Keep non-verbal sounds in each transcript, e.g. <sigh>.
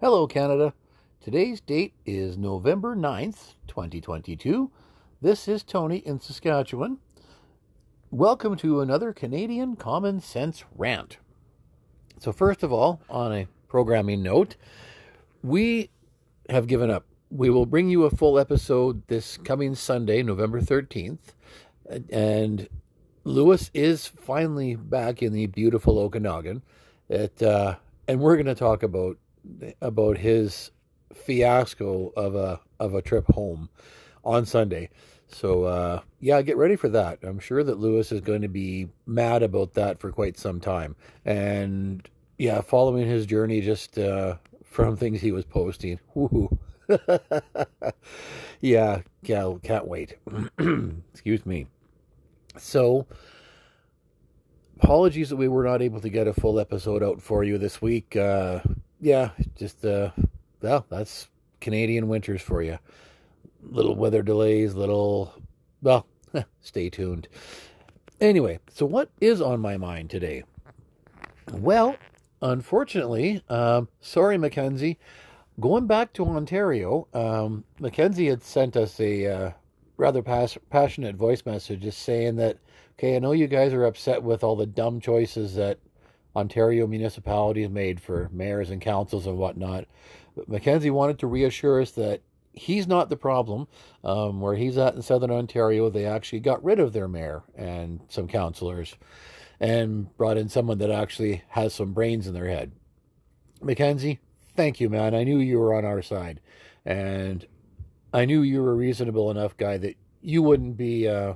Hello, Canada. Today's date is November 9th, 2022. This is Tony in Saskatchewan. Welcome to another Canadian Common Sense Rant. So, first of all, on a programming note, we have given up. We will bring you a full episode this coming Sunday, November 13th. And Lewis is finally back in the beautiful Okanagan. It, uh, and we're going to talk about about his fiasco of a of a trip home on Sunday. So uh, yeah, get ready for that. I'm sure that Lewis is going to be mad about that for quite some time. And yeah, following his journey just uh, from things he was posting. <laughs> yeah, yeah, can't wait. <clears throat> Excuse me. So apologies that we were not able to get a full episode out for you this week. Uh, yeah, just uh, well, that's Canadian winters for you. Little weather delays, little well, <laughs> stay tuned. Anyway, so what is on my mind today? Well, unfortunately, um, sorry, Mackenzie. Going back to Ontario, um, Mackenzie had sent us a uh, rather pas- passionate voice message just saying that, okay, I know you guys are upset with all the dumb choices that Ontario municipalities made for mayors and councils and whatnot. But Mackenzie wanted to reassure us that he's not the problem. Um, where he's at in southern Ontario, they actually got rid of their mayor and some councillors and brought in someone that actually has some brains in their head. Mackenzie, thank you, man. I knew you were on our side. And I knew you were a reasonable enough guy that you wouldn't be uh,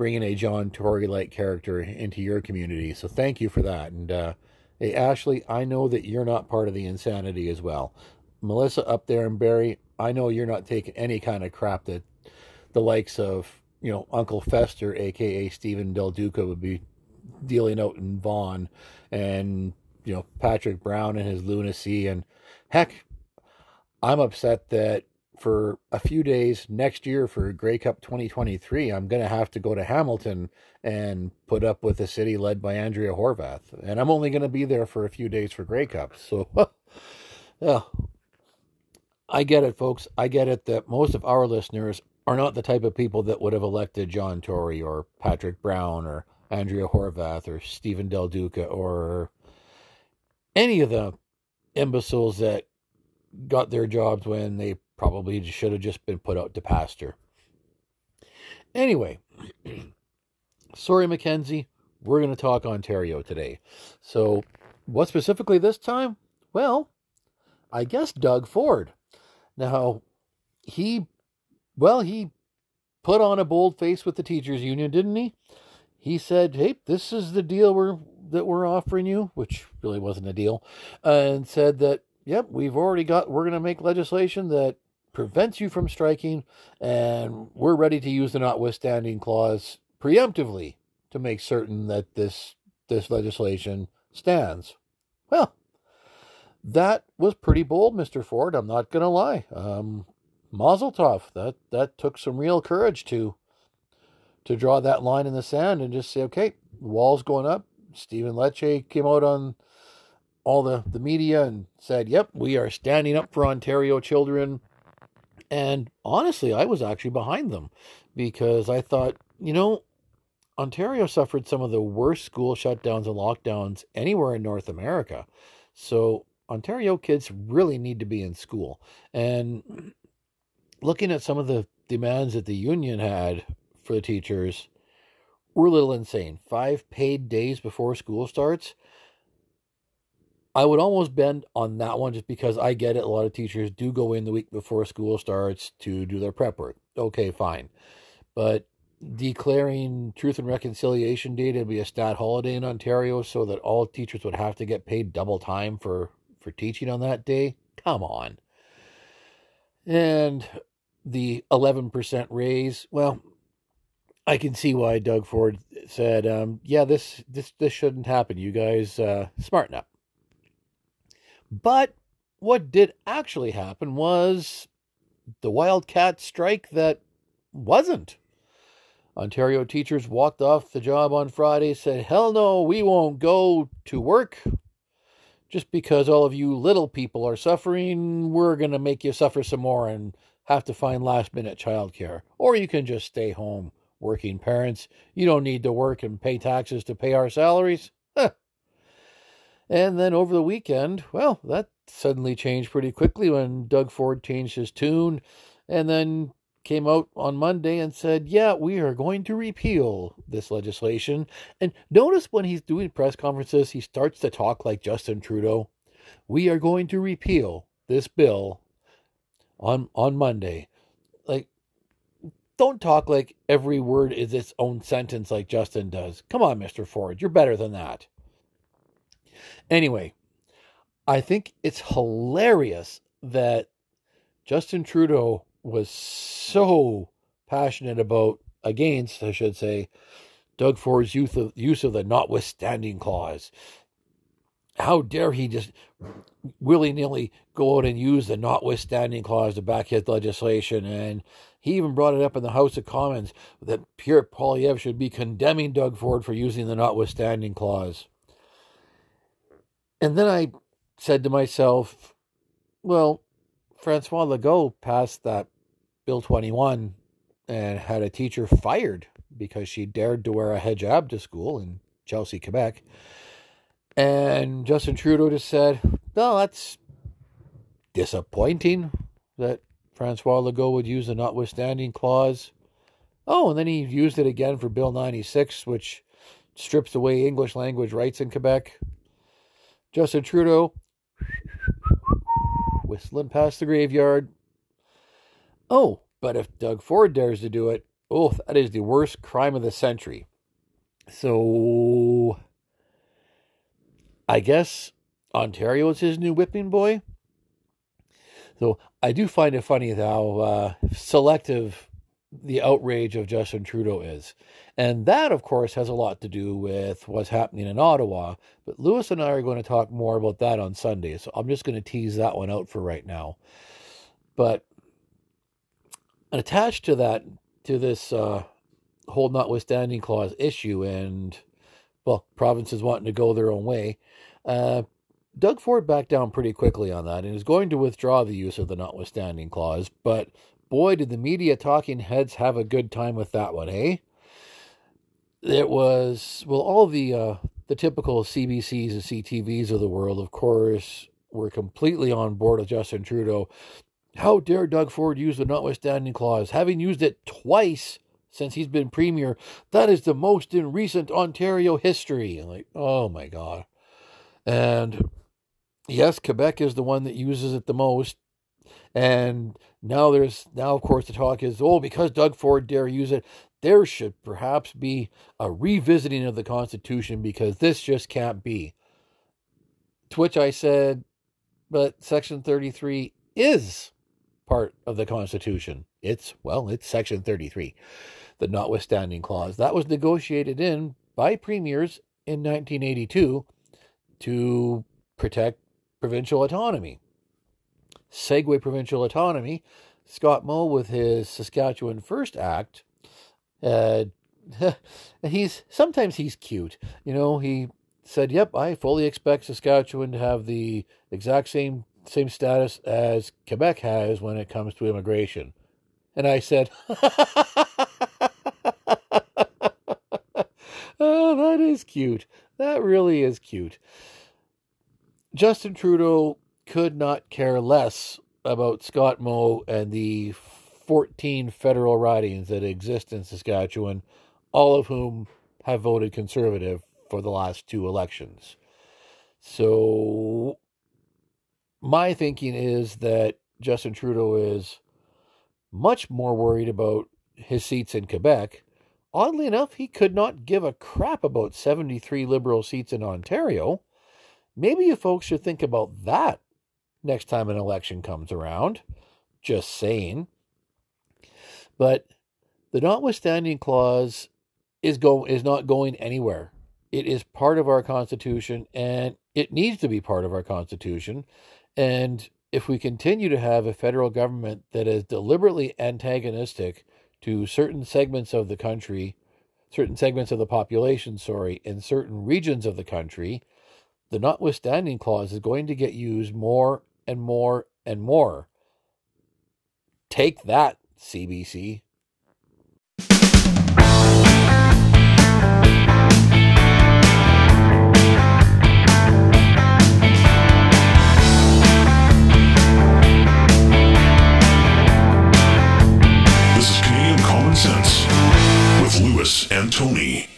bringing a John Tory like character into your community. So thank you for that. And uh, hey, Ashley, I know that you're not part of the insanity as well. Melissa up there and Barry, I know you're not taking any kind of crap that the likes of, you know, Uncle Fester, aka Stephen Del Duca, would be dealing out in Vaughan, and, you know, Patrick Brown and his lunacy. And heck, I'm upset that for a few days next year for Grey Cup 2023, I'm going to have to go to Hamilton and put up with a city led by Andrea Horwath. And I'm only going to be there for a few days for Grey Cup. So, <laughs> yeah, I get it, folks. I get it that most of our listeners are not the type of people that would have elected John Tory or Patrick Brown or Andrea Horwath or Stephen Del Duca or any of the imbeciles that got their jobs when they probably should have just been put out to pasture. Anyway, <clears throat> sorry, Mackenzie. We're going to talk Ontario today. So, what specifically this time? Well, I guess Doug Ford. Now, he, well, he put on a bold face with the teachers union, didn't he? He said, "Hey, this is the deal we're that we're offering you," which really wasn't a deal, and said that, "Yep, we've already got. We're going to make legislation that prevents you from striking, and we're ready to use the notwithstanding clause preemptively to make certain that this this legislation stands. Well, that was pretty bold, Mr. Ford. I'm not going to lie. Um, Mazel tov. That that took some real courage to to draw that line in the sand and just say, okay, wall's going up. Stephen Lecce came out on all the, the media and said, yep, we are standing up for Ontario children. And honestly, I was actually behind them because I thought, you know, Ontario suffered some of the worst school shutdowns and lockdowns anywhere in North America. So Ontario kids really need to be in school. And looking at some of the demands that the union had for the teachers were a little insane. Five paid days before school starts. I would almost bend on that one just because I get it. A lot of teachers do go in the week before school starts to do their prep work. Okay, fine. But declaring Truth and Reconciliation Day to be a stat holiday in Ontario so that all teachers would have to get paid double time for, for teaching on that day? Come on. And the 11% raise, well, I can see why Doug Ford said, um, "Yeah, this this this shouldn't happen. You guys uh, smarten up." But what did actually happen was the Wildcat strike that wasn't. Ontario teachers walked off the job on Friday, said, Hell no, we won't go to work. Just because all of you little people are suffering, we're going to make you suffer some more and have to find last minute childcare. Or you can just stay home, working parents. You don't need to work and pay taxes to pay our salaries. And then over the weekend, well, that suddenly changed pretty quickly when Doug Ford changed his tune and then came out on Monday and said, Yeah, we are going to repeal this legislation. And notice when he's doing press conferences, he starts to talk like Justin Trudeau. We are going to repeal this bill on on Monday. Like don't talk like every word is its own sentence like Justin does. Come on, Mr. Ford, you're better than that. Anyway, I think it's hilarious that Justin Trudeau was so passionate about, against, I should say, Doug Ford's use of, use of the notwithstanding clause. How dare he just willy nilly go out and use the notwithstanding clause to back his legislation? And he even brought it up in the House of Commons that Pierre Poilievre should be condemning Doug Ford for using the notwithstanding clause. And then I said to myself, well, Francois Legault passed that Bill 21 and had a teacher fired because she dared to wear a hijab to school in Chelsea, Quebec. And Justin Trudeau just said, no, that's disappointing that Francois Legault would use the notwithstanding clause. Oh, and then he used it again for Bill 96, which strips away English language rights in Quebec. Justin Trudeau whistling past the graveyard. Oh, but if Doug Ford dares to do it, oh, that is the worst crime of the century. So, I guess Ontario is his new whipping boy. So I do find it funny how uh, selective the outrage of Justin Trudeau is. And that, of course, has a lot to do with what's happening in Ottawa. But Lewis and I are going to talk more about that on Sunday. So I'm just going to tease that one out for right now. But attached to that, to this uh, whole notwithstanding clause issue, and, well, provinces wanting to go their own way, uh, Doug Ford backed down pretty quickly on that and is going to withdraw the use of the notwithstanding clause. But boy, did the media talking heads have a good time with that one, eh? It was well, all the uh, the typical CBCs and CTVs of the world, of course, were completely on board with Justin Trudeau. How dare Doug Ford use the notwithstanding clause, having used it twice since he's been premier? That is the most in recent Ontario history. Like, oh my god! And yes, Quebec is the one that uses it the most. And now there's now of course the talk is oh because Doug Ford dare use it there should perhaps be a revisiting of the Constitution because this just can't be. To which I said, but Section 33 is part of the Constitution. It's, well, it's Section 33, the notwithstanding clause. That was negotiated in by premiers in 1982 to protect provincial autonomy. Segue provincial autonomy, Scott Moe with his Saskatchewan First Act uh, <laughs> he's sometimes he's cute. You know, he said, "Yep, I fully expect Saskatchewan to have the exact same same status as Quebec has when it comes to immigration." And I said, <laughs> "Oh, that is cute. That really is cute." Justin Trudeau could not care less about Scott Moe and the 14 federal ridings that exist in Saskatchewan, all of whom have voted conservative for the last two elections. So, my thinking is that Justin Trudeau is much more worried about his seats in Quebec. Oddly enough, he could not give a crap about 73 Liberal seats in Ontario. Maybe you folks should think about that next time an election comes around. Just saying. But the notwithstanding clause is go is not going anywhere. It is part of our constitution and it needs to be part of our constitution. And if we continue to have a federal government that is deliberately antagonistic to certain segments of the country, certain segments of the population, sorry, in certain regions of the country, the notwithstanding clause is going to get used more and more and more. Take that, CBC. This is Canadian Common Sense with Lewis and Tony.